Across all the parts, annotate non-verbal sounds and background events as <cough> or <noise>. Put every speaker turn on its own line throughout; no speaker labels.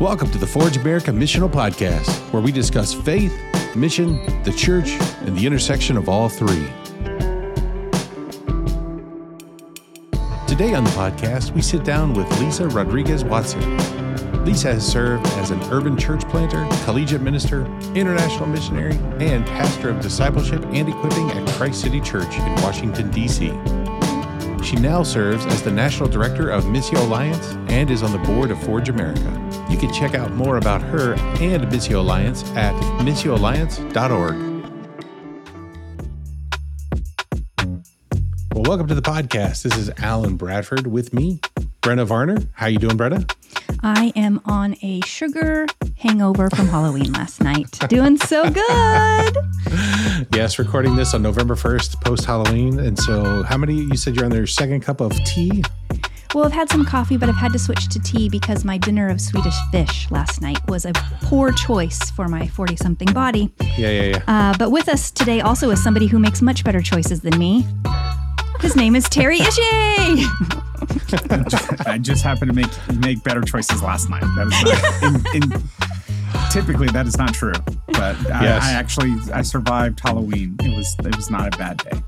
Welcome to the Forge America Missional Podcast, where we discuss faith, mission, the church, and the intersection of all three. Today on the podcast, we sit down with Lisa Rodriguez Watson. Lisa has served as an urban church planter, collegiate minister, international missionary, and pastor of discipleship and equipping at Christ City Church in Washington, D.C. She now serves as the national director of Missio Alliance and is on the board of Forge America. You can check out more about her and Missio Alliance at missioalliance.org. Well, welcome to the podcast. This is Alan Bradford with me, Brenna Varner. How you doing, Brenna?
I am on a sugar hangover from Halloween last night. Doing so <laughs> good.
Yes, recording this on November 1st, post Halloween. And so, how many? You said you're on your second cup of tea?
Well, I've had some coffee, but I've had to switch to tea because my dinner of Swedish fish last night was a poor choice for my 40 something body.
Yeah, yeah, yeah.
Uh, but with us today also is somebody who makes much better choices than me. His name is Terry Ishii.
I just happened to make make better choices last night. That is not, in, in, typically that is not true, but
Yes.
I, I actually I survived Halloween. It was it was not a bad day.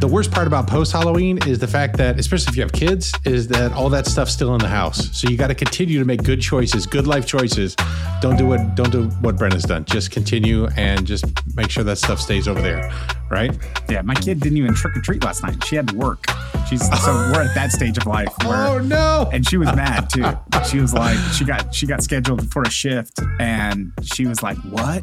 The worst part about post Halloween is the fact that, especially if you have kids, is that all that stuff's still in the house. So you got to continue to make good choices, good life choices. Don't do what don't do what Brenna's done. Just continue and just make sure that stuff stays over there, right?
Yeah, my kid didn't even trick or treat last night. She had to work. She's so <laughs> we're at that stage of life where
Oh no!
and she was mad too. <laughs> She was like, she got she got scheduled for a shift, and she was like, "What?"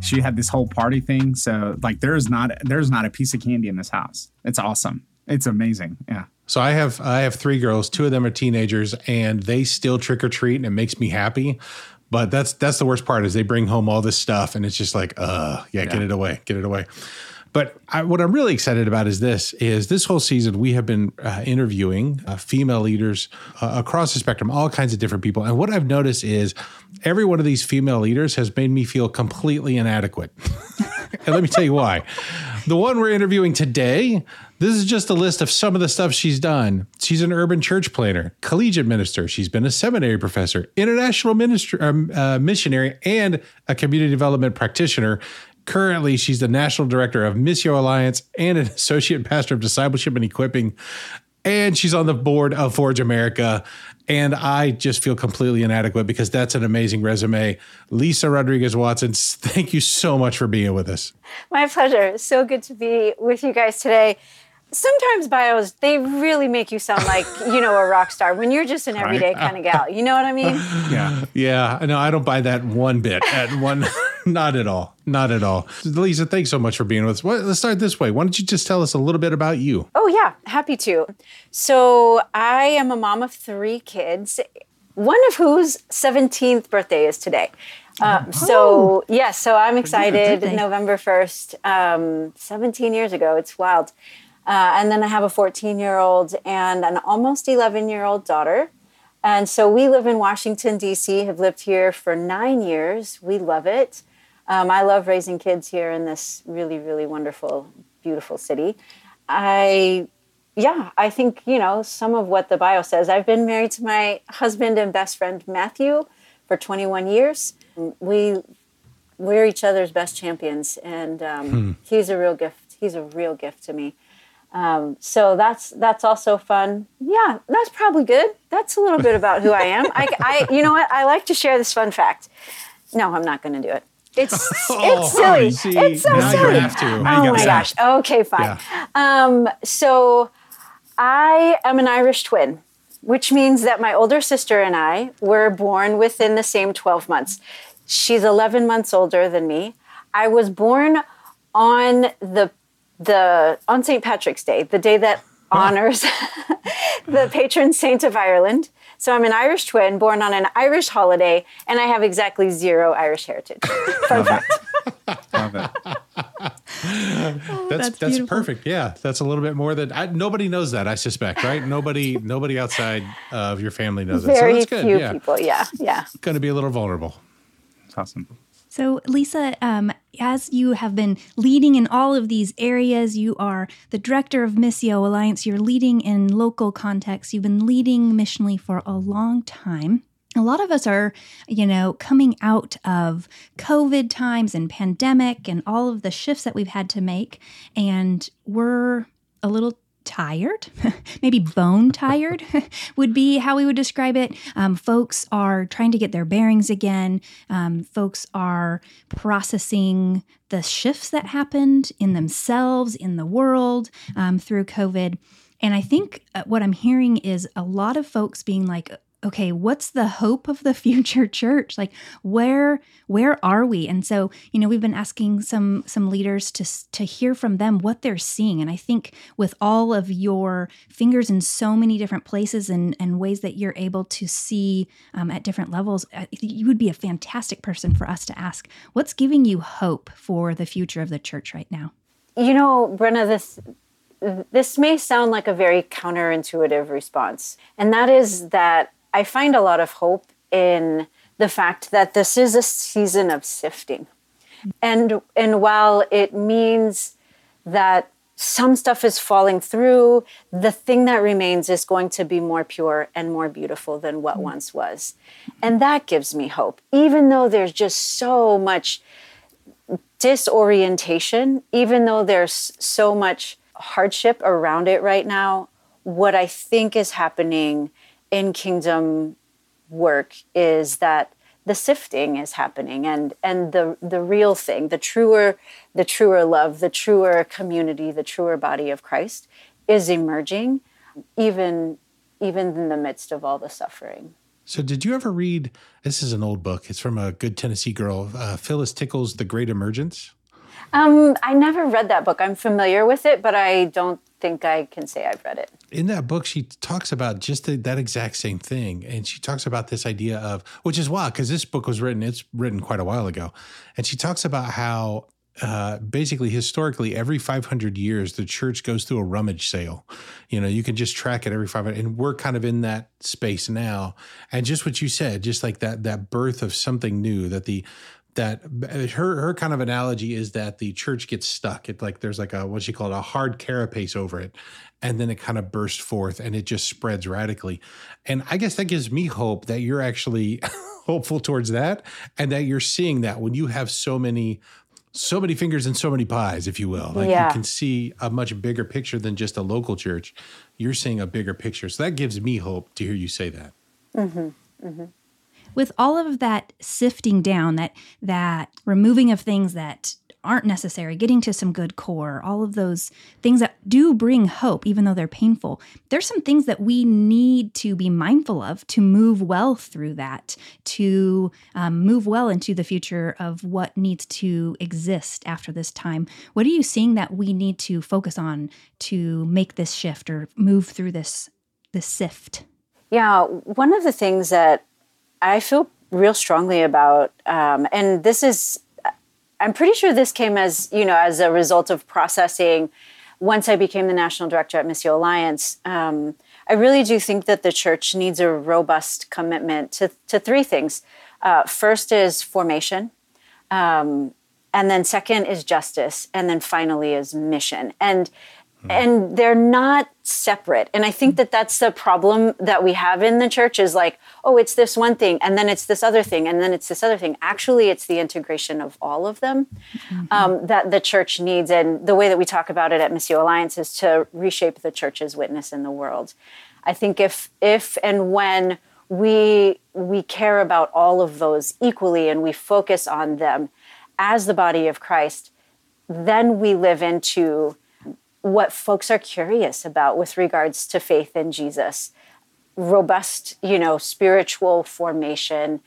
She had this whole party thing. So like, there's not there's not a piece of candy in this house. It's awesome. It's amazing. Yeah.
So I have I have three girls. Two of them are teenagers, and they still trick or treat, and it makes me happy. But that's that's the worst part is they bring home all this stuff, and it's just like, uh, yeah, get it away, get it away. But I, what I'm really excited about is this: is this whole season we have been uh, interviewing uh, female leaders uh, across the spectrum, all kinds of different people. And what I've noticed is every one of these female leaders has made me feel completely inadequate. <laughs> and let me tell you why. The one we're interviewing today, this is just a list of some of the stuff she's done. She's an urban church planner, collegiate minister. She's been a seminary professor, international minister, um, uh, missionary, and a community development practitioner. Currently, she's the national director of Missio Alliance and an <laughs> associate pastor of discipleship and equipping. And she's on the board of Forge America. And I just feel completely inadequate because that's an amazing resume. Lisa Rodriguez Watson, thank you so much for being with us.
My pleasure. So good to be with you guys today. Sometimes bios they really make you sound like you know a rock star when you're just an everyday kind of gal. You know what I mean? <laughs>
Yeah.
Yeah, no, I don't buy that one bit. At one, <laughs> not at all, not at all. Lisa, thanks so much for being with us. Well, let's start this way. Why don't you just tell us a little bit about you?
Oh yeah, happy to. So I am a mom of three kids, one of whose 17th birthday is today. Um, so yes, so I'm excited. November 1st, um, 17 years ago. It's wild. Uh, and then I have a 14 year old and an almost 11 year old daughter. And so we live in Washington, D.C., have lived here for nine years. We love it. Um, I love raising kids here in this really, really wonderful, beautiful city. I, yeah, I think, you know, some of what the bio says. I've been married to my husband and best friend, Matthew, for 21 years. We, we're each other's best champions, and um, he's a real gift. He's a real gift to me. Um, so that's that's also fun. Yeah, that's probably good. That's a little bit about who I am. I, I you know what? I like to share this fun fact. No, I'm not going to do it. It's <laughs> it's silly.
see,
it's so silly.
have to.
Oh my gosh. Okay, fine. Um, so I am an Irish twin, which means that my older sister and I were born within the same 12 months. She's 11 months older than me. I was born on the the on St. Patrick's Day, the day that <laughs> uh-huh. honors <laughs> the patron saint of Ireland. So I'm an Irish twin born on an Irish holiday, and I have exactly zero Irish heritage. <laughs> Fun fact.
Love it.
Oh, that's
that's, that's
perfect. Yeah, that's a little bit more than I, nobody knows that. I suspect, right? nobody nobody outside of your family knows that. So
Very
that's good.
few
yeah,
people. Yeah, yeah.
going to be a little vulnerable.
It's awesome.
So, Lisa, um, as you have been leading in all of these areas, you are the director of Missio Alliance, you're leading in local contexts, you've been leading missionally for a long time. a lot of us are, you know, coming out of COVID times and pandemic and all of the shifts that we've had to make. And we're a little tired, <laughs> maybe bone tired <laughs> would be how we would describe it. Um, folks are trying to get their bearings again. Um, folks are processing the shifts that happened in themselves, in the world um, through COVID. And I think uh, what I'm hearing is a lot of folks being like, okay what's the hope of the <laughs> future church? Like where where are we? And so you know we've been asking some some leaders to to hear from them what they're seeing. And i think with all of your fingers in so many different places and and ways that you're able to see um, at different levels you would be a fantastic person for us to ask what's giving you hope for the future of the church right now?
You know brenna this this may sound like a very counterintuitive response. And that is that I find a lot of hope in the fact that this is a season of sifting. And and while it means that some stuff is falling through, the thing that remains is going to be more pure and more beautiful than what mm. once was. And that gives me hope. Even though there's just so much disorientation, even though there's so much hardship around it right now, what I think is happening in kingdom work is that the sifting is happening and and the the real thing the truer the truer love the truer community the truer body of christ is emerging even even in the midst of all the suffering.
So did you ever read this is an old book it's from a good tennessee girl uh, phyllis tickle's the great emergence?
Um, i never read that book. I'm familiar with it but i don't think I can say I've read it.
In that book, she talks about just the, that exact same thing. And she talks about this idea of, which is wild because this book was written, it's written quite a while ago. And she talks about how uh, basically historically every 500 years the church goes through a rummage sale you know you can just track it every 500 and we're kind of in that space now and just what you said just like that that birth of something new that the that her her kind of analogy is that the church gets stuck. It like there's like a what she called a hard carapace over it, and then it kind of bursts forth and it just spreads radically. And I guess that gives me hope that you're actually <laughs> hopeful towards that, and that you're seeing that when you have so many so many fingers and so many pies, if you will. Like yeah. you can see a much bigger picture than just a local church. You're seeing a bigger picture. So that gives me hope to hear you say that. Mm-hmm.
Mm-hmm with all of that sifting down, that that removing of things that aren't necessary, getting to some good core, all of those things that do bring hope, even though they're painful. There's some things that we need to be mindful of to move well through that, to um, move well into the future of what needs to exist after this time. What are you seeing that we need to focus on to make this shift or move through this this sift?
Yeah, one of the things that I feel real strongly about, um, and this is, I'm pretty sure this came as you know as a result of processing. Once I became the national director at Missio Alliance, um, I really do think that the church needs a robust commitment to to three things. Uh, first is formation. Um, and then second is justice and then finally is mission and And they're not separate. And i think that that's the problem that we have in the church is like oh it's this one thing and then it's this other thing and then it's this other thing. Actually it's the integration of all of them mm-hmm. um, that the church needs. And the way that we talk about it at missio alliance is to reshape the church's witness in the world. I think if if and when we we care about all of those equally and we focus on them as the body of christ then we live into what folks are curious about with regards to faith in Jesus. Robust, you know, spiritual formation,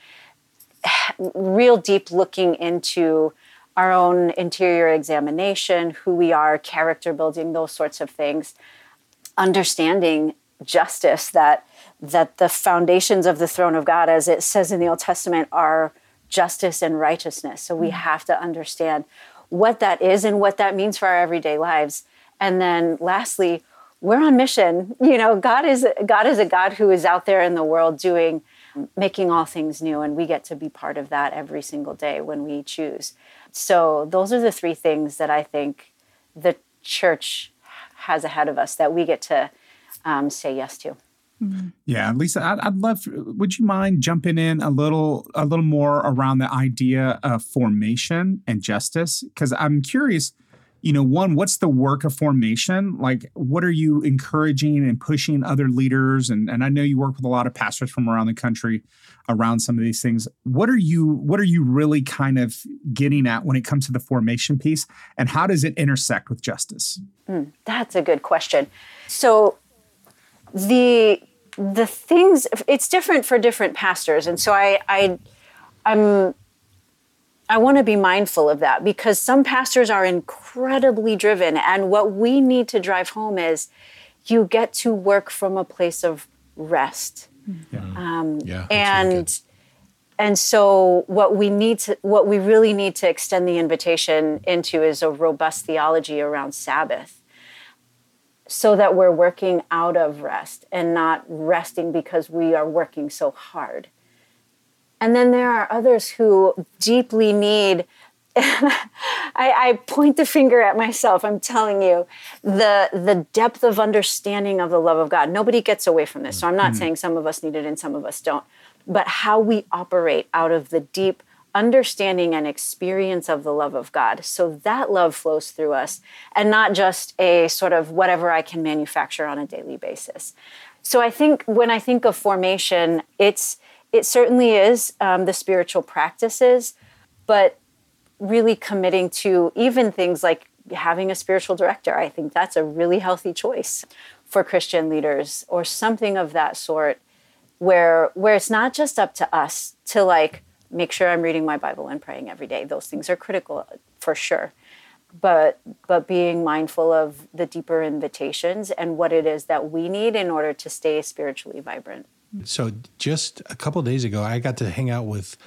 <sighs> real deep looking into our own interior examination, who we are, character building, those sorts of things. Understanding justice that that the foundations of the throne of God, as it says in the Old Testament, are justice and righteousness. So we mm. have to understand what that is and what that means for our everyday lives. And then lastly, we're on mission. You know, God is God is a God who is out there in the world doing making all things new and we get to be part of that every single day when we choose. So those are the three things that I think the church has ahead of us that we get to um, say yes to.
Yeah, Lisa, I'd, I'd love. Would you mind jumping in a little, a little more around the idea of formation and justice? Because I'm curious. You know, one, what's the work of formation? Like, what are you encouraging and pushing other leaders? And and I know you work with a lot of pastors from around the country around some of these things. What are you What are you really kind of getting at when it comes to the formation piece? And how does it intersect with justice?
Hmm, that's a good question. So the the things it's different for different pastors, and so I I I'm I want to be mindful of that because some pastors are incredibly driven, and what we need to drive home is you get to work from a place of rest. Um,
Yeah, that's really
and and so what we need to what we really need to extend the invitation into is a robust theology around sabbath so that we're working out of rest and not resting because we are working so hard and then there are others who deeply need <laughs> I, I point the finger at myself. I'm telling you, the the depth of understanding of the love of God. Nobody gets away from this. So I'm not mm-hmm. saying some of us need it and some of us don't, but how we operate out of the deep understanding and experience of the love of God. So that love flows through us, and not just a sort of whatever I can manufacture on a daily basis. So I think when I think of formation, it's it certainly is um, the spiritual practices, but really committing to even things like having a spiritual director. I think that's a really healthy choice for Christian leaders or something of that sort where where it's not just up to us to like make sure I'm reading my Bible and praying every day. Those things are critical for sure. But but being mindful of the deeper invitations and what it is that we need in order to stay spiritually vibrant.
So just a couple days ago, I got to hang out with.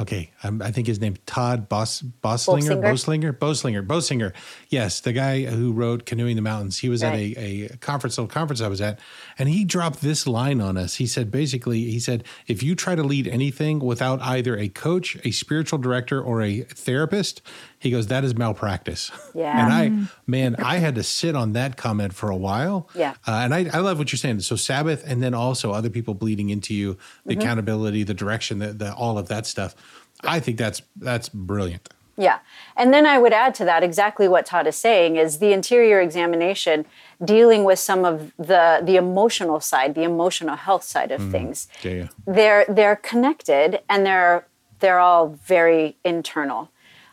Okay, um, I think his name Todd Bos, Boslinger, Boslinger, Boslinger, Bosinger. Yes, the guy who wrote "Canoeing the Mountains." He was at a, a conference, little conference I was at, and he dropped this line on us. He said, basically, he said, if you try to lead anything without either a coach, a spiritual director, or a therapist, he goes, that is malpractice.
Yeah.
and I, man, I had to sit on that comment for a while.
Yeah.
Uh, and I, I love what you're saying. So Sabbath, and then also other people bleeding into you, the accountability, the direction, the, the all of that stuff. I think that's that's brilliant.
Yeah. And then I would add to that exactly what Todd is saying is the interior examination dealing with some of the the emotional side, the emotional health side of things.
Yeah, yeah.
They're they're connected and they're they're all very internal.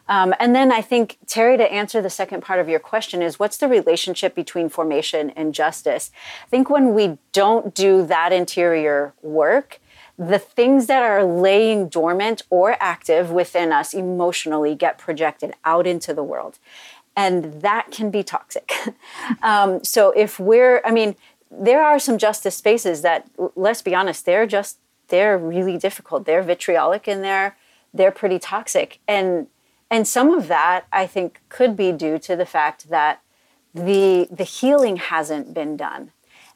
Um, and then I think, Terry, to answer the second part of your question is what's the relationship between formation and justice? I think when we don't do that interior work, the things that are laying dormant or active within us emotionally get projected out into the world. And that can be toxic. <laughs> um, so if we're, I mean, there are some justice spaces that, let's be honest, they're just, they're really difficult. They're vitriolic and they're, they're pretty toxic. And, and some of that I think could be due to the fact that the, the healing hasn't been done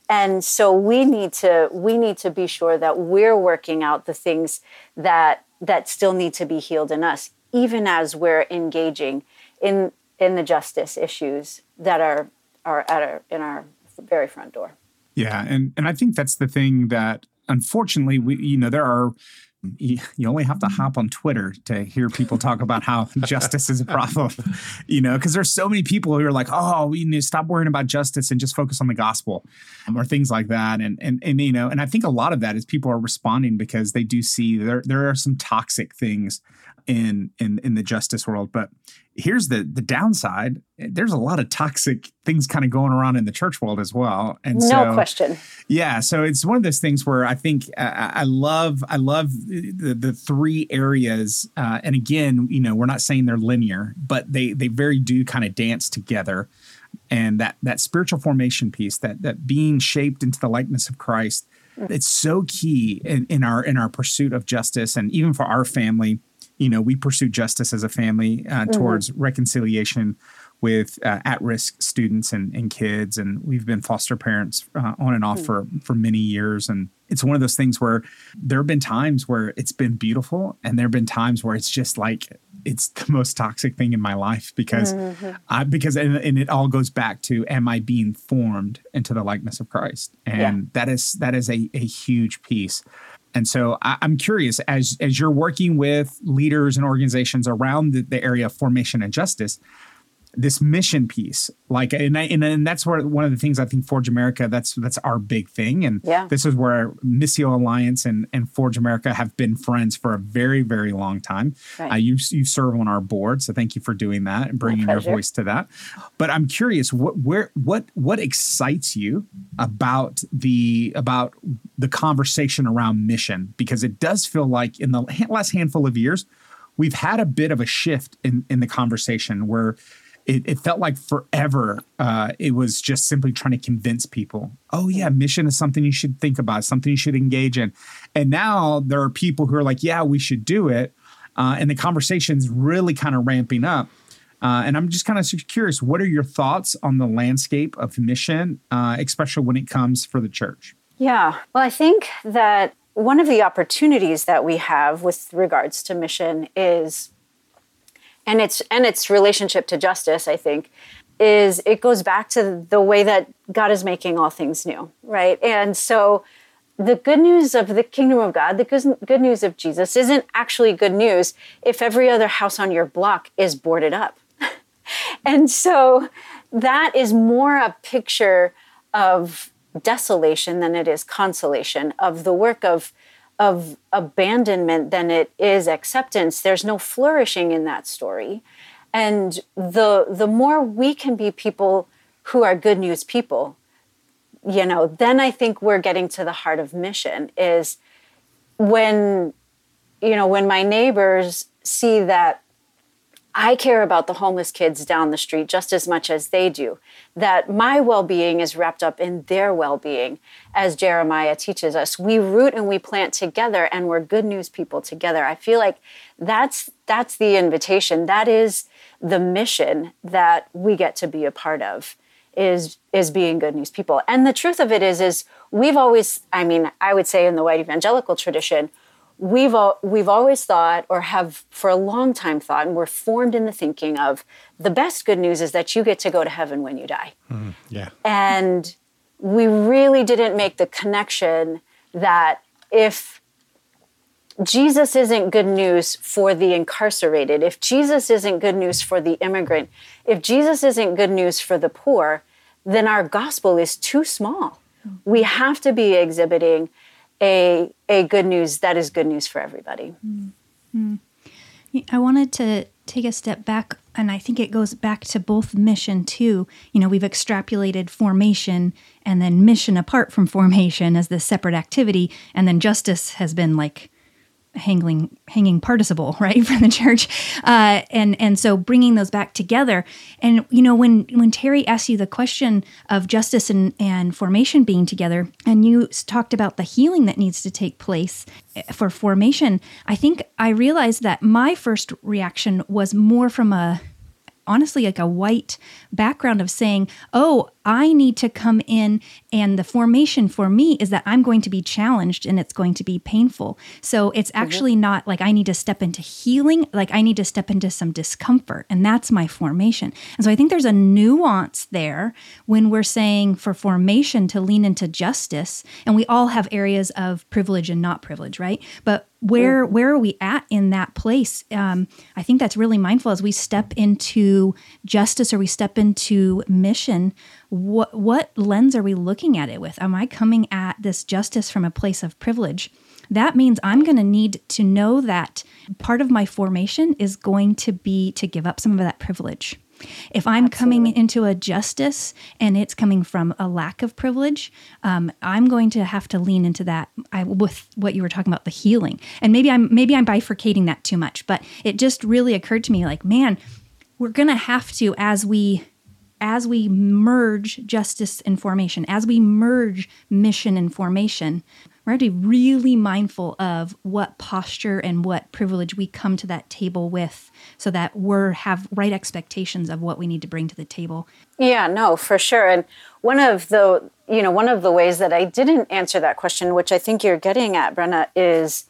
and so we need to we need to be sure that we're working out the things that that still need to be healed in us even as we're engaging in in the justice issues that are are at our in our very front door.
Yeah, and and I think that's the thing that unfortunately we you know there are you you only have to hop on Twitter to hear people talk about how <laughs> justice is a problem, you know, because there's so many people who are like, oh, we need to stop worrying about justice and just focus on the gospel um, or things like that. And, and, and, you know, and I think a lot of that is people are responding because they do see there, there are some toxic things in, in, in the justice world. But here's the, the downside. There's a lot of toxic things kind of going around in the church world as well. And so
no
so,
question
yeah, so it's one of those things where I think uh, I I love I love the the three areas, uh, and again, you know, we're not saying they're linear, but they they very do kind of dance together, and that that spiritual formation piece, that that being shaped into the likeness of Christ, it's so key in, in our in our pursuit of justice, and even for our family, you know, we pursue justice as a family uh, towards reconciliation with uh, at-risk students and, and kids and we've been foster parents uh, on and off for for many years and it's one of those things where there have been times where it's been beautiful and there have been times where it's just like it's the most toxic thing in my life because
Mm-hmm.
I because and, and it all goes back to am I being formed into the likeness of Christ? And that is that is a, a huge piece. And so I, I'm curious as as you're working with leaders and organizations around the, the area of formation and justice, this mission piece. Like and, I, and and that's where one of the things i think forge america that's that's our big thing. And
Yeah.
this is where missio alliance and and forge america have been friends for a very very long time.
Right.
uh, you you serve on our board so thank you for doing that and bringing your voice to that. But i'm curious what where what what excites you about the about the conversation around mission? Because it does feel like in the last handful of years we've had a bit of a shift in in the conversation where it, it felt like forever uh, it was just simply trying to convince people oh yeah mission is something you should think about something you should engage in and now there are people who are like yeah we should do it uh, and the conversation's really kind of ramping up uh, and i'm just kind of curious what are your thoughts on the landscape of mission uh, especially when it comes for the church
Yeah. Well, I think that one of the opportunities that we have with regards to mission is and its and its relationship to justice, I think, is it goes back to the way that God is making all things new, right? And so the good news of the kingdom of God, the good, good news of Jesus isn't actually good news if every other house on your block is boarded up. <laughs> And so that is more a picture of desolation than it is consolation, of the work of, of abandonment than it is acceptance. There's no flourishing in that story. And the, the more we can be people who are good news people, you know, then I think we're getting to the heart of mission is when, you know, when my neighbors see that I care about the homeless kids down the street just as much as they do. That my well being is wrapped up in their well being, as Jeremiah teaches us. We root and we plant together, and we're good news people together. I feel like that's that's the invitation. That is the mission that we get to be a part of. Is is being good news people. And the truth of it is, is we've always, I mean, I would say in the white evangelical tradition, we've al- we've always thought or have for a long time thought and we're formed in the thinking of the best good news is that you get to go to heaven when you die mm-hmm.
Yeah.
and we really didn't make the connection that if Jesus isn't good news for the incarcerated, if Jesus isn't good news for the immigrant, if Jesus isn't good news for the poor, then our gospel is too small. Mm. We have to be exhibiting a, a good news that is good news for everybody. Mm-hmm.
I wanted to take a step back, and I think it goes back to both mission too. You know, we've extrapolated formation and then mission apart from formation as this separate activity, and then justice has been like hanging hanging participle <laughs> right from the church. Uh, and and so bringing those back together. And you know when when terry asked you the question of justice and and formation being together and you talked about the healing that needs to take place eh, for formation i think i realized that my first reaction was more from a honestly like a white background of saying, oh, I need to come in, and the formation for me is that I'm going to be challenged and it's going to be painful. So it's actually not like I need to step into healing, like I need to step into some discomfort, and that's my formation. And so I think there's a nuance there when we're saying for formation to lean into justice, and we all have areas of privilege and not privilege, right? But where where are we at in that place um, i think that's really mindful as we step into justice or we step into mission what what lens are we looking at it with? Am i coming at this justice from a place of privilege? That means i'm going to need to know that part of my formation is going to be to give up some of that privilege. If I'm coming into a justice and it's coming from a lack of privilege, um, I'm going to have to lean into that I, with what you were talking about, the healing. And maybe I'm maybe I'm bifurcating that too much, but it just really occurred to me, like, man, we're gonna have to as we as we merge justice and formation, as we merge mission and formation, we're going to be really mindful of what posture and what privilege we come to that table with so that we're have right expectations of what we need to bring to the table.
Yeah, no, for sure. And one of the, you know, one of the ways that I didn't answer that question, which I think you're getting at, Brenna, is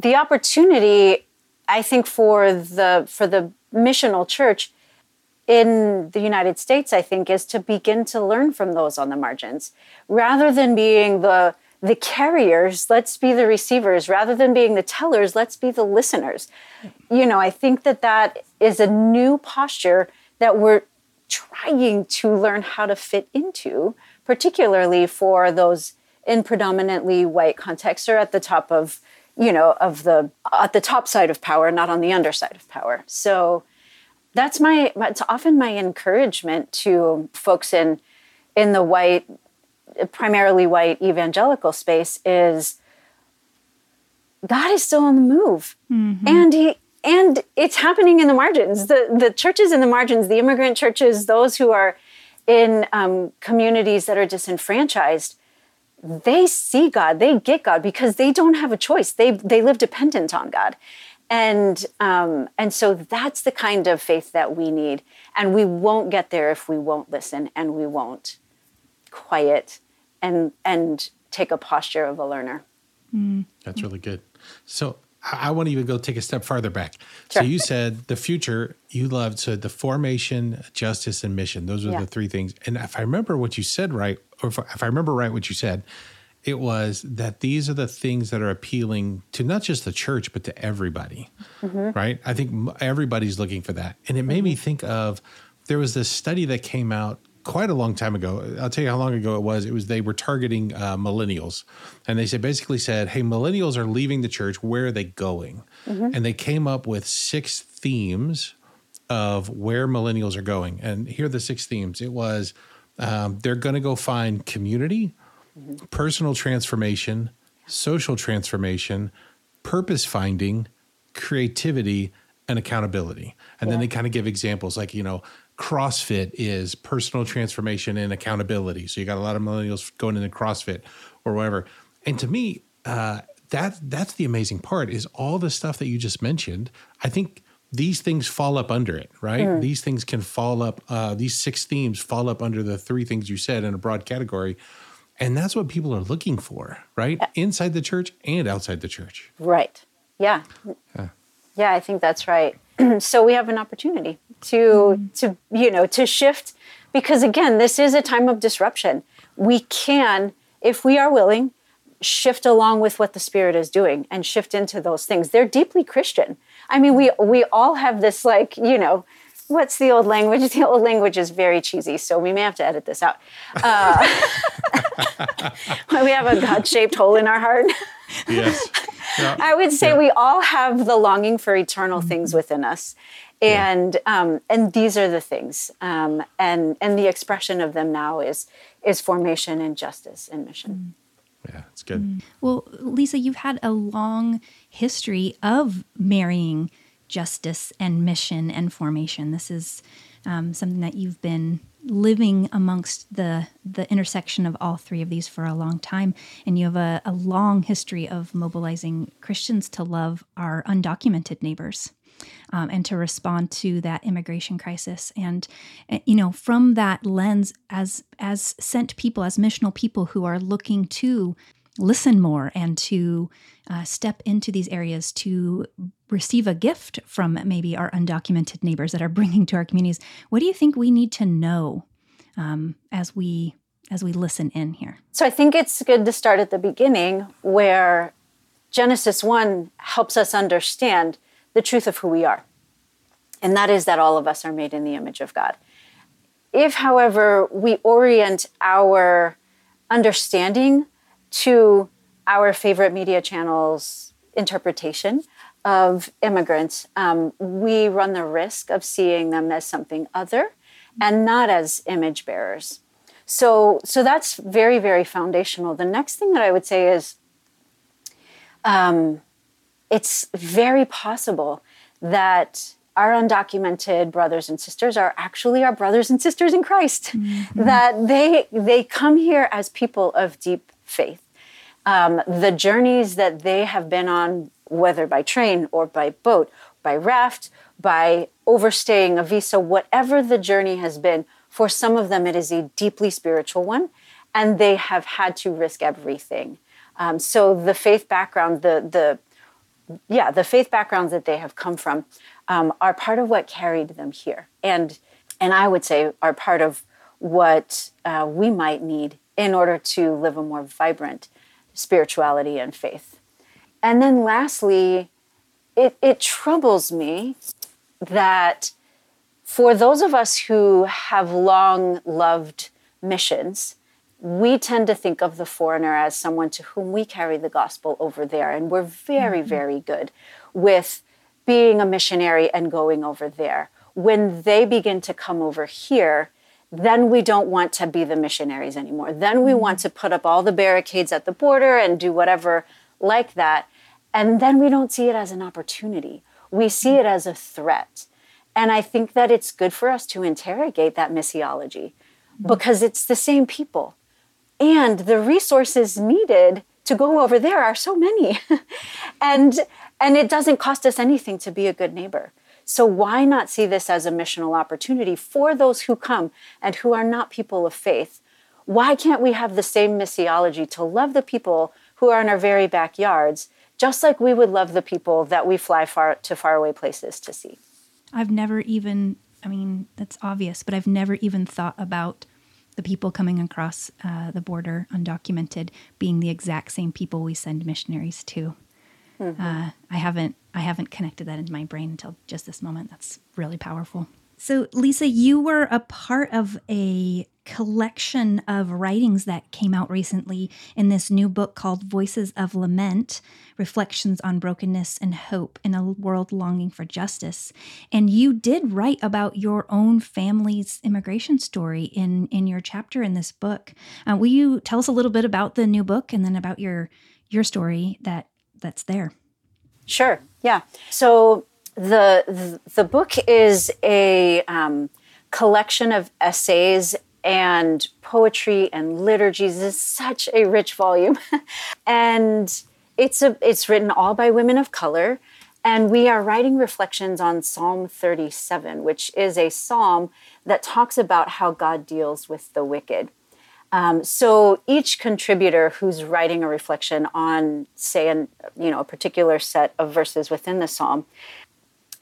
the opportunity I think for the for the missional church in the United States, I think, is to begin to learn from those on the margins, rather than being the the carriers. Let's be the receivers, rather than being the tellers. Let's be the listeners. You know, I think that that is a new posture that we're trying to learn how to fit into, particularly for those in predominantly white contexts or at the top of you know of the at the top side of power not on the underside of power so that's my it's often my encouragement to folks in in the white primarily white evangelical space is god is still on the move. And he and it's happening in the margins. The the churches in the margins the immigrant churches those who are in um, communities that are disenfranchised they see God, they get God because they don't have a choice. They they live dependent on God, and um, and so that's the kind of faith that we need, and we won't get there if we won't listen and we won't quiet and and take a posture of a learner.
That's really good. So I, I want to even go take a step farther back. So you said the future you loved so the formation, justice, and mission. Those are
Yeah.
the three things. And if I remember what you said right, or if, if I remember right what you said, it was that these are the things that are appealing to not just the church but to everybody. Right? I think everybody's looking for that. And it made me think of there was this study that came out quite a long time ago. I'll tell you how long ago it was. It was they were targeting uh, millennials, and they said basically said, "Hey, millennials are leaving the church. Where are they going?" And they came up with six themes of where millennials are going. And here are the six themes. It was um, they're going to go find community, personal transformation, social transformation, purpose finding, creativity, and accountability. And then they kind of give examples like, you know, CrossFit is personal transformation and accountability. So you got a lot of millennials going into CrossFit or whatever. And to me, uh, that that's the amazing part is all the stuff that you just mentioned. I think these things fall up under it, right? These things can fall up. Uh, these six themes fall up under the three things you said in a broad category, and that's what people are looking for, right? Inside the church and outside the church.
Right. Yeah. Yeah, I think that's right. <clears throat> so we have an opportunity to mm-hmm. to you know to shift because again, this is a time of disruption. We can, if we are willing, shift along with what the spirit is doing and shift into those things. They're deeply Christian. I mean, we we all have this like, you know, what's the old language? <laughs> The old language is very cheesy, so we may have to edit this out. Uh, <laughs> we have a God-shaped hole in our heart.
Yes. <laughs>
I would say we all have the longing for eternal things within us, and um, and these are the things, um, and and the expression of them now is is formation and justice and mission.
Yeah, it's good.
Well, Lisa, you've had a long history of marrying justice and mission and formation. This is um, something that you've been living amongst the the intersection of all three of these for a long time, and you have a, a long history of mobilizing Christians to love our undocumented neighbors. Um, and to respond to that immigration crisis, and uh, you know, from that lens, as as sent people, as missional people who are looking to listen more and to uh, step into these areas to receive a gift from maybe our undocumented neighbors that are bringing to our communities. What do you think we need to know um, as we as we listen in here?
So I think it's good to start at the beginning, where Genesis one helps us understand the truth of who we are, and that is that all of us are made in the image of God. If, however, we orient our understanding to our favorite media channels' interpretation of immigrants, um, we run the risk of seeing them as something other and not as image bearers. So, so that's very, very foundational. The next thing that I would say is, um, it's very possible that our undocumented brothers and sisters are actually our brothers and sisters in Christ. That they they come here as people of deep faith. Um, the journeys that they have been on, whether by train or by boat, by raft, by overstaying a visa, whatever the journey has been, for some of them it is a deeply spiritual one, and they have had to risk everything. Um, so the faith background, the the yeah, the faith backgrounds that they have come from um, are part of what carried them here, and and I would say are part of what uh, we might need in order to live a more vibrant spirituality and faith. And then lastly, it, it troubles me that for those of us who have long loved missions, we tend to think of the foreigner as someone to whom we carry the gospel over there. And we're very, mm-hmm. very good with being a missionary and going over there. When they begin to come over here, then we don't want to be the missionaries anymore. Then we want to put up all the barricades at the border and do whatever like that. And then we don't see it as an opportunity. We see it as a threat. And I think that it's good for us to interrogate that missiology mm-hmm. because it's the same people. And the resources needed to go over there are so many. <laughs> and and it doesn't cost us anything to be a good neighbor. So, why not see this as a missional opportunity for those who come and who are not people of faith? Why can't we have the same missiology to love the people who are in our very backyards, just like we would love the people that we fly far to faraway places to see?
I've never even, I mean, that's obvious, but I've never even thought about the people coming across uh, the border undocumented being the exact same people we send missionaries to. Mm-hmm. Uh, I haven't I haven't connected that into my brain until just this moment. That's really powerful. So, Lisa, you were a part of a collection of writings that came out recently in this new book called Voices of Lament Reflections on Brokenness and Hope in a World Longing for Justice. And you did write about your own family's immigration story in, in your chapter in this book. Uh, will you tell us a little bit about the new book and then about your, your story that, that's there?
Sure. Yeah. So the the, book is a um, collection of essays and poetry and liturgies. It's such a rich volume, <laughs> and it's a it's written all by women of color. And we are writing reflections on Psalm 37, which is a psalm that talks about how God deals with the wicked. Um, so each contributor who's writing a reflection on, say, an, you know, a particular set of verses within the psalm,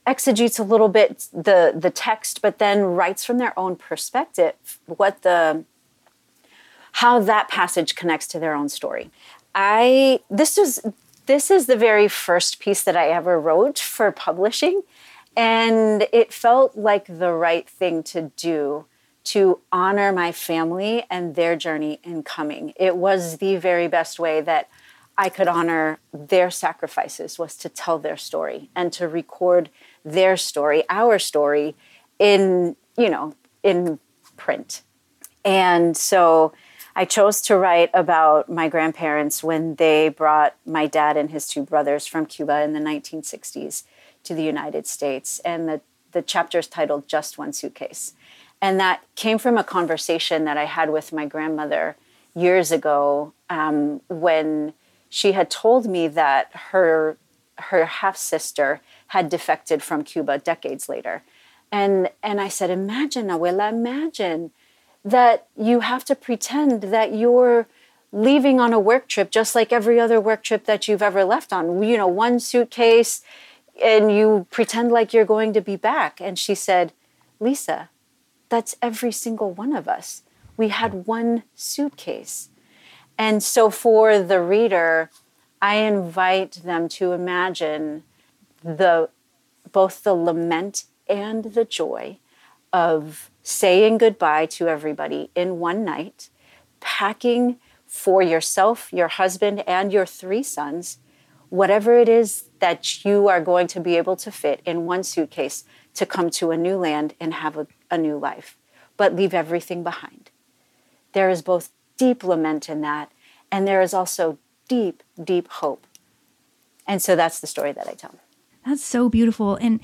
exegetes a little bit the the text, but then writes from their own perspective what the how that passage connects to their own story. I this is this is the very first piece that I ever wrote for publishing, and it felt like the right thing to do to honor my family and their journey in coming. It was the very best way that I could honor their sacrifices was to tell their story and to record their story, our story in, you know, in print. And so I chose to write about my grandparents when they brought my dad and his two brothers from Cuba in the 1960s to the United States. And the, the chapter is titled Just One Suitcase. And that came from a conversation that I had with my grandmother years ago um, when she had told me that her her half sister had defected from Cuba decades later. And and I said, imagine, Abuela, imagine that you have to pretend that you're leaving on a work trip just like every other work trip that you've ever left on. You know, one suitcase and you pretend like you're going to be back. And she said, Lisa, that's every single one of us. We had one suitcase. And so for the reader, I invite them to imagine the both the lament and the joy of saying goodbye to everybody in one night, packing for yourself, your husband, and your three sons whatever it is that you are going to be able to fit in one suitcase to come to a new land and have a, a new life, but leave everything behind. There is both deep lament in that, and there is also deep, deep hope. And so that's the story that I tell.
That's so beautiful. And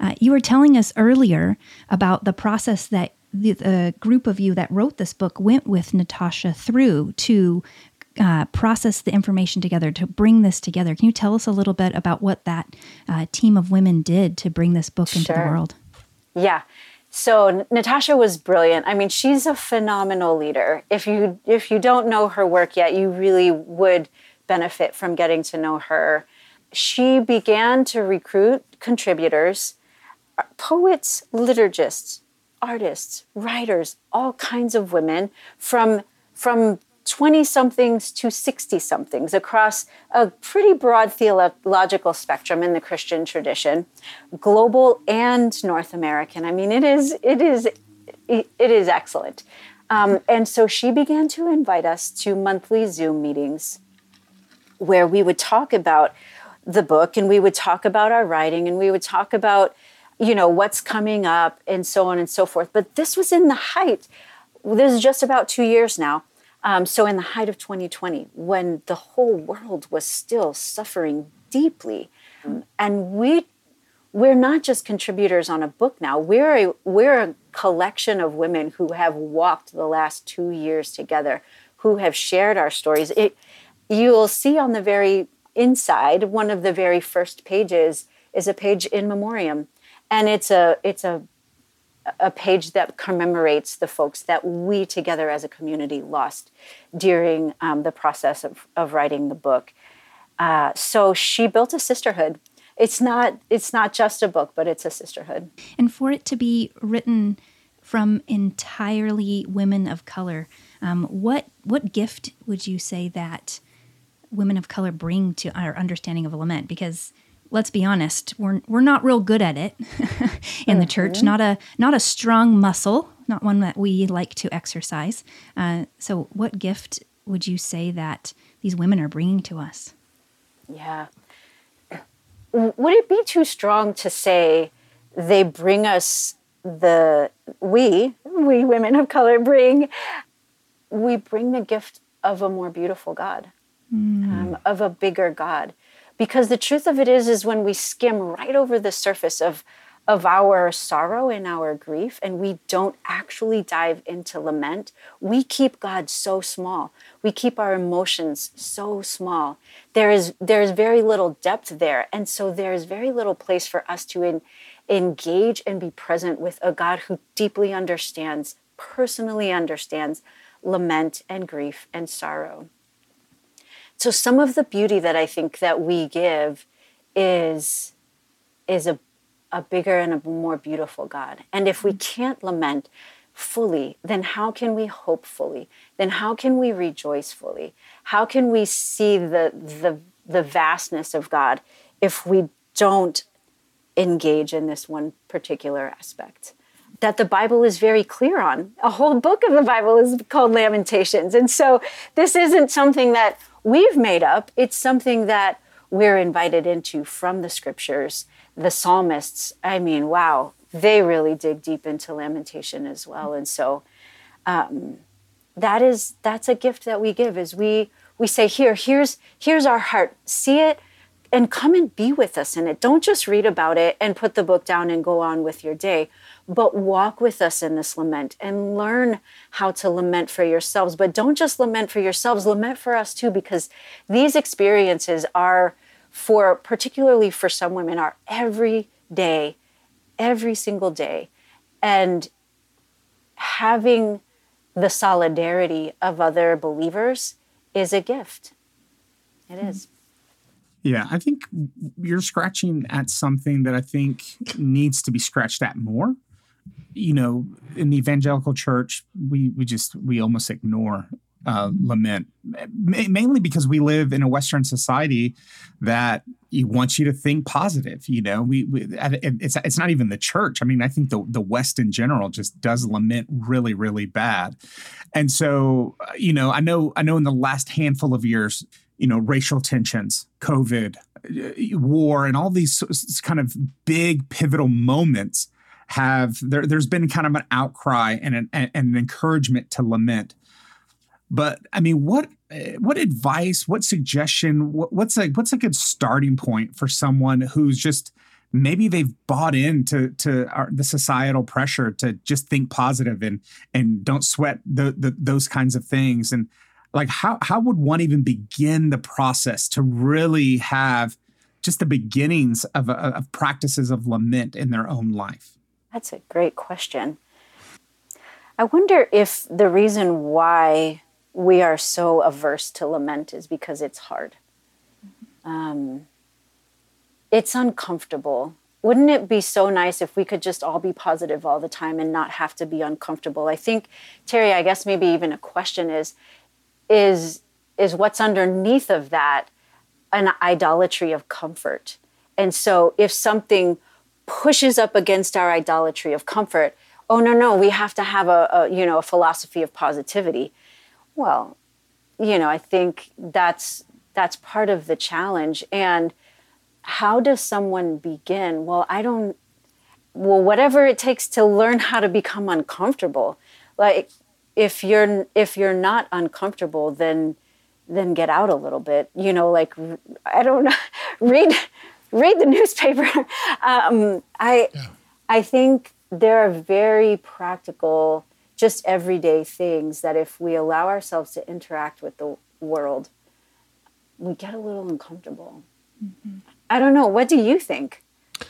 uh, you were telling us earlier about the process that the, the, group of you that wrote this book went with Natasha through to uh, process the information together to bring this together. Can you tell us a little bit about what that uh, team of women did to bring this book into
sure.
the world?
Yeah. So Natasha was brilliant. I mean, she's a phenomenal leader. If you if you don't know her work yet, you really would benefit from getting to know her. she began to recruit contributors, poets, liturgists, artists, writers, all kinds of women from from 20 somethings to 60 somethings across a pretty broad theological spectrum in the Christian tradition, global and North American. I mean, it is, it is, it is excellent. Um, and so she began to invite us to monthly Zoom meetings where we would talk about the book and we would talk about our writing and we would talk about, you know, what's coming up and so on and so forth. But this was in the height. This is just about two years now um, so, in the height of 2020, when the whole world was still suffering deeply, and we we're not just contributors on a book now. We're a we're a collection of women who have walked the last two years together, who have shared our stories. It you'll see on the very inside, one of the very first pages is a page in memoriam, and it's a it's a a page that commemorates the folks that we together as a community lost during um, the process of, of writing the book. Uh, so she built a sisterhood. It's not it's not just a book, but it's a sisterhood.
And for it to be written from entirely women of color, um, what what gift would you say that women of color bring to our understanding of lament? Because let's be honest, we're we're not real good at it <laughs> in the church. Mm-hmm. Not a not a strong muscle, not one that we like to exercise. Uh, so, what gift would you say that these women are bringing to us?
Yeah, would it be too strong to say they bring us the we we women of color bring we bring the gift of a more beautiful God, mm. um, of a bigger God because the truth of it is is when we skim right over the surface of of our sorrow and our grief and we don't actually dive into lament we keep god so small. We keep our emotions so small. There is there is very little depth there and so there is very little place for us to in, engage and be present with a god who deeply understands personally understands lament and grief and sorrow so some of the beauty that I think that we give is is a a bigger and a more beautiful God. And if we mm-hmm. can't lament fully, then how can we hope fully? Then how can we rejoice fully? How can we see the the the vastness of God if we don't engage in this one particular aspect? That the Bible is very clear on. A whole book of the Bible is called Lamentations. And so this isn't something that we've made up. It's something that we're invited into from the scriptures. The psalmists, I mean, wow, they really dig deep into lamentation as well. And so um, that is that's a gift that we give is we we say here here's here's our heart see it and come and be with us in it don't just read about it and put the book down and go on with your day but walk with us in this lament and learn how to lament for yourselves. But don't just lament for yourselves, lament for us too, because these experiences are for, particularly for some women, are every day, every single day. And having the solidarity of other believers is a gift. It is.
Yeah, I think you're scratching at something that I think needs to be scratched at more you know, in the evangelical church, we we just we almost ignore uh, lament, mainly because we live in a Western society that wants you to think positive. You know, we, we, it's it's not even the church. I mean, I think the the West in general just does lament really really bad, and so you know, I know I know in the last handful of years, you know, racial tensions, COVID, war, and all these kind of big pivotal moments have there, there's been kind of an outcry and an, and an encouragement to lament. But I mean, what what advice, what suggestion, what, what's a what's a good starting point for someone who's just maybe they've bought into to our, the societal pressure to just think positive and and don't sweat the, the, those kinds of things and like how how would one even begin the process to really have just the beginnings of, of practices of lament in their own life
that's a great question. I wonder if the reason why we are so averse to lament is because it's hard. Um, it's uncomfortable. Wouldn't it be so nice if we could just all be positive all the time and not have to be uncomfortable? I think, Terry, I guess maybe even a question is, is is what's underneath of that an idolatry of comfort? And so if something pushes up against our idolatry of comfort, oh no, no, we have to have a, a you know a philosophy of positivity. Well, you know, I think that's that's part of the challenge. And how does someone begin? Well, I don't well, whatever it takes to learn how to become uncomfortable. Like if you're if you're not uncomfortable, then then get out a little bit. You know, like I don't know, <laughs> read read the newspaper. <laughs> um, I yeah. I think there are very practical, just everyday things that if we allow ourselves to interact with the world, we get a little uncomfortable. Mm-hmm. I don't know. What do you think?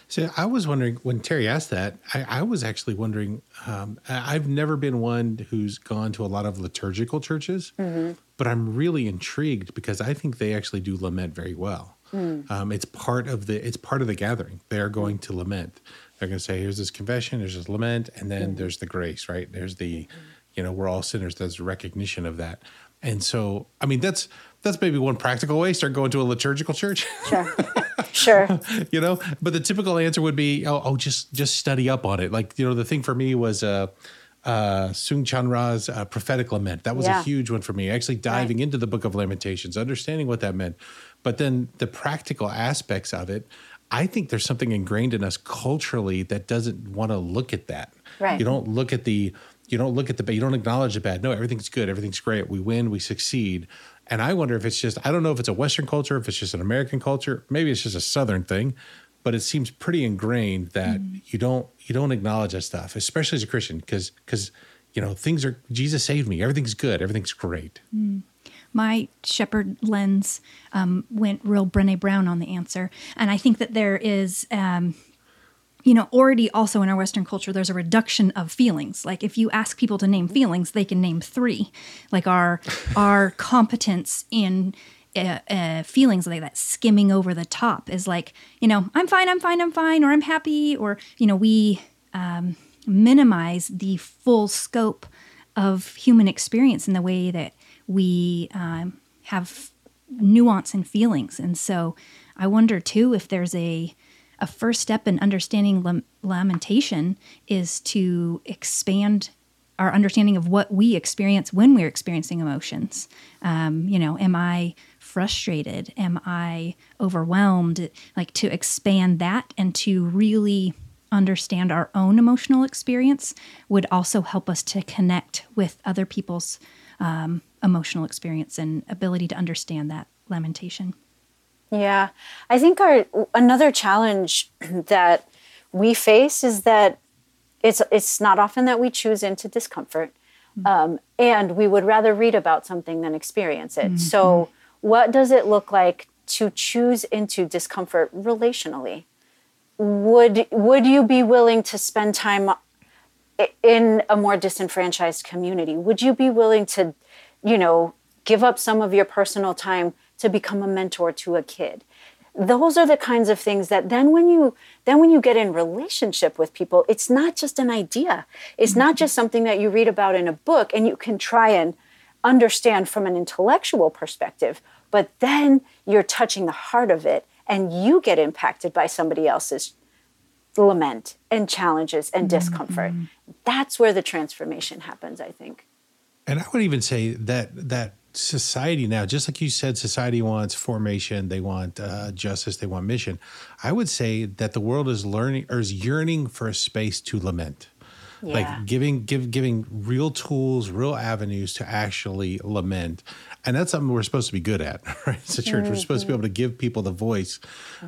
So I was wondering when Terry asked that, I, I was actually wondering. Um, I've never been one who's gone to a lot of liturgical churches, mm-hmm. but I'm really intrigued because I think they actually do lament very well. Mm. Um, it's part of the it's part of the gathering. They are going to lament. They're going to say, "Here's this confession. There's this lament, and then mm. there's the grace. Right? There's the, you know, we're all sinners. There's recognition of that. And so, I mean, that's that's maybe one practical way. Start going to a liturgical church.
Sure. <laughs> <laughs> Sure.
you know, but the typical answer would be, oh, oh, just just study up on it. Like, you know, the thing for me was uh uh, Soong-Chan Rah's uh, prophetic lament. That was yeah. a huge one for me. Actually diving right. into the book of Lamentations, understanding what that meant. But then the practical aspects of it, I think there's something ingrained in us culturally that doesn't want to look at that.
Right.
You don't look at the you don't look at the bad, you don't acknowledge the bad. No, everything's good, everything's great. We win, we succeed. And I wonder if it's just I don't know if it's a Western culture, if it's just an American culture, maybe it's just a Southern thing, but it seems pretty ingrained that mm. you don't you don't acknowledge that stuff, especially as a Christian, because because you know things are Jesus saved me, everything's good, everything's great. Mm
my shepherd lens um, went real Brene Brown on the answer. And I think that there is, um, you know, already also in our Western culture, there's a reduction of feelings. Like if you ask people to name feelings, they can name three. Like our <laughs> our competence in uh, uh, feelings like that skimming over the top is like, you know, I'm fine, I'm fine, I'm fine, or I'm happy, or you know, we um, minimize the full scope of human experience in the way that we um, have nuance and feelings. And so I wonder too if there's a a first step in understanding lam- lamentation is to expand our understanding of what we experience when we're experiencing emotions. Um, you know, am I frustrated? Am I overwhelmed? Like to expand that and to really understand our own emotional experience would also help us to connect with other people's um, emotional experience and ability to understand that lamentation.
Yeah, I think our another challenge <clears throat> that we face is that it's it's not often that we choose into discomfort, mm-hmm. um, and we would rather read about something than experience it. Mm-hmm. So, what does it look like to choose into discomfort relationally? Would would you be willing to spend time in a more disenfranchised community? Would you be willing to you know, give up some of your personal time to become a mentor to a kid. Those are the kinds of things that then when you then when you get in relationship with people it's not just an idea. It's not just something that you read about in a book and you can try and understand from an intellectual perspective but then you're touching the heart of it and you get impacted by somebody else's lament and challenges and discomfort. Mm-hmm. that's where the transformation happens i think.
And I would even say that that society now, just like you said, society wants formation, they want uh, justice, they want mission. I would say that the world is learning or is yearning for a space to lament. Yeah. Like giving give giving real tools, real avenues to actually lament, and that's something we're supposed to be good at, <laughs> right? As a church, mm-hmm. we're supposed to be able to give people the voice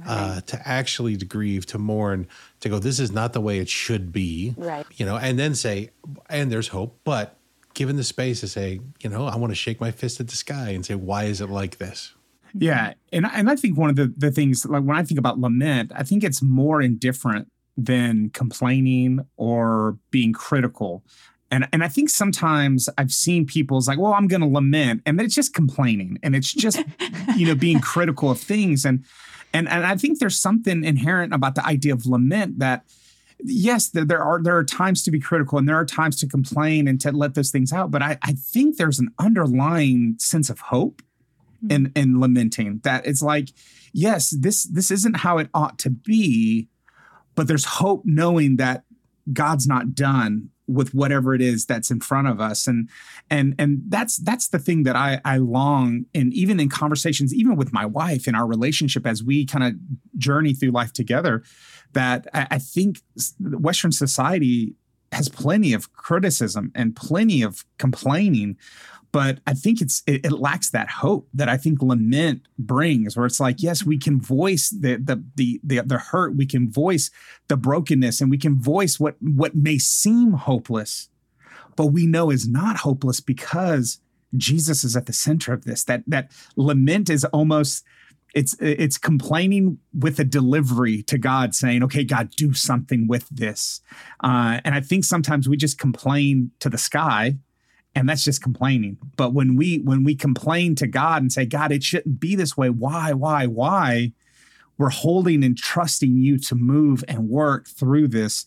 uh, to actually to grieve, to mourn, to go. This is not the way it should be,
right?
You know, and then say, and there's hope, but given the space to say, you know, I want to shake my fist at the sky and say, why is it like this?
Yeah. And, and I think one of the, the things, like when I think about lament, I think it's more indifferent than complaining or being critical. And, and I think sometimes I've seen people's like, well, I'm going to lament. And then it's just complaining and it's just, <laughs> you know, being critical of things. And, And and I think there's something inherent about the idea of lament that yes, there, there, are there are times to be critical and there are times to complain and to let those things out. But I, I think there's an underlying sense of hope hmm. in in lamenting that it's like, yes, this this isn't how it ought to be, but there's hope knowing that God's not done with whatever it is that's in front of us and and and that's that's the thing that i i long and even in conversations even with my wife in our relationship as we kind of journey through life together that I, I think western society has plenty of criticism and plenty of complaining but I think it's it, it, lacks that hope that I think lament brings, where it's like, yes, we can voice the, the the the the, hurt, we can voice the brokenness, and we can voice what what may seem hopeless, but we know is not hopeless because Jesus is at the center of this. That that lament is almost it's it's complaining with a delivery to God, saying, "Okay, God, do something with this." Uh, and I think sometimes we just complain to the sky and that's just complaining but when we when we complain to god and say god it shouldn't be this way why why why we're holding and trusting you to move and work through this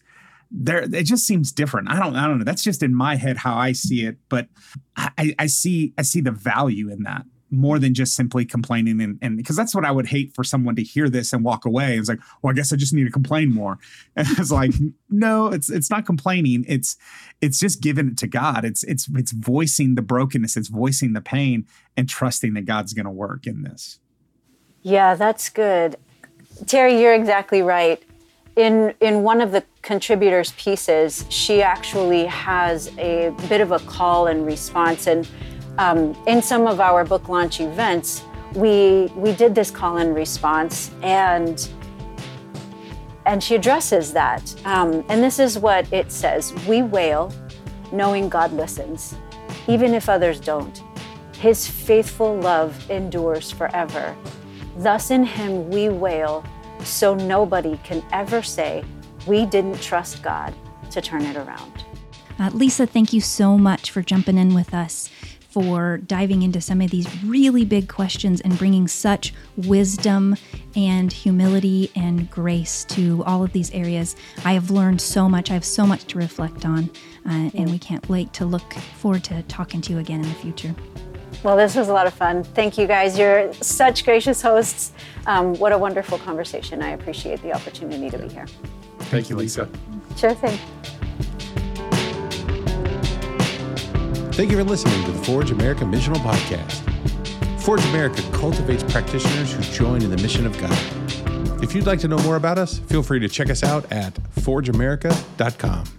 there it just seems different i don't i don't know that's just in my head how i see it but i i see i see the value in that more than just simply complaining and, and because that's what I would hate for someone to hear this and walk away. It's like, well, I guess I just need to complain more. <laughs> And it's like, no, it's it's not complaining. It's it's just giving it to God. It's it's it's voicing the brokenness, it's voicing the pain and trusting that God's gonna work in this.
Yeah, that's good. Terry, you're exactly right. In in one of the contributors' pieces, she actually has a bit of a call and response and um, in some of our book launch events, we we did this call and response, and and she addresses that. Um, and this is what it says: We wail, knowing God listens, even if others don't. His faithful love endures forever. Thus, in Him we wail, so nobody can ever say we didn't trust God to turn it around.
Uh, Lisa, thank you so much for jumping in with us for diving into some of these really big questions and bringing such wisdom and humility and grace to all of these areas. I have learned so much. I have so much to reflect on, uh, and we can't wait to look forward to talking to you again in the future.
Well, this was a lot of fun. Thank you guys. You're such gracious hosts. Um, what a wonderful conversation. I appreciate the opportunity to be here.
Thank you, Lisa.
Sure thing.
Thank you for listening to the Forge America Missional Podcast. Forge America cultivates practitioners who join in the mission of God. If you'd like to know more about us, feel free to check us out at forgeamerica.com.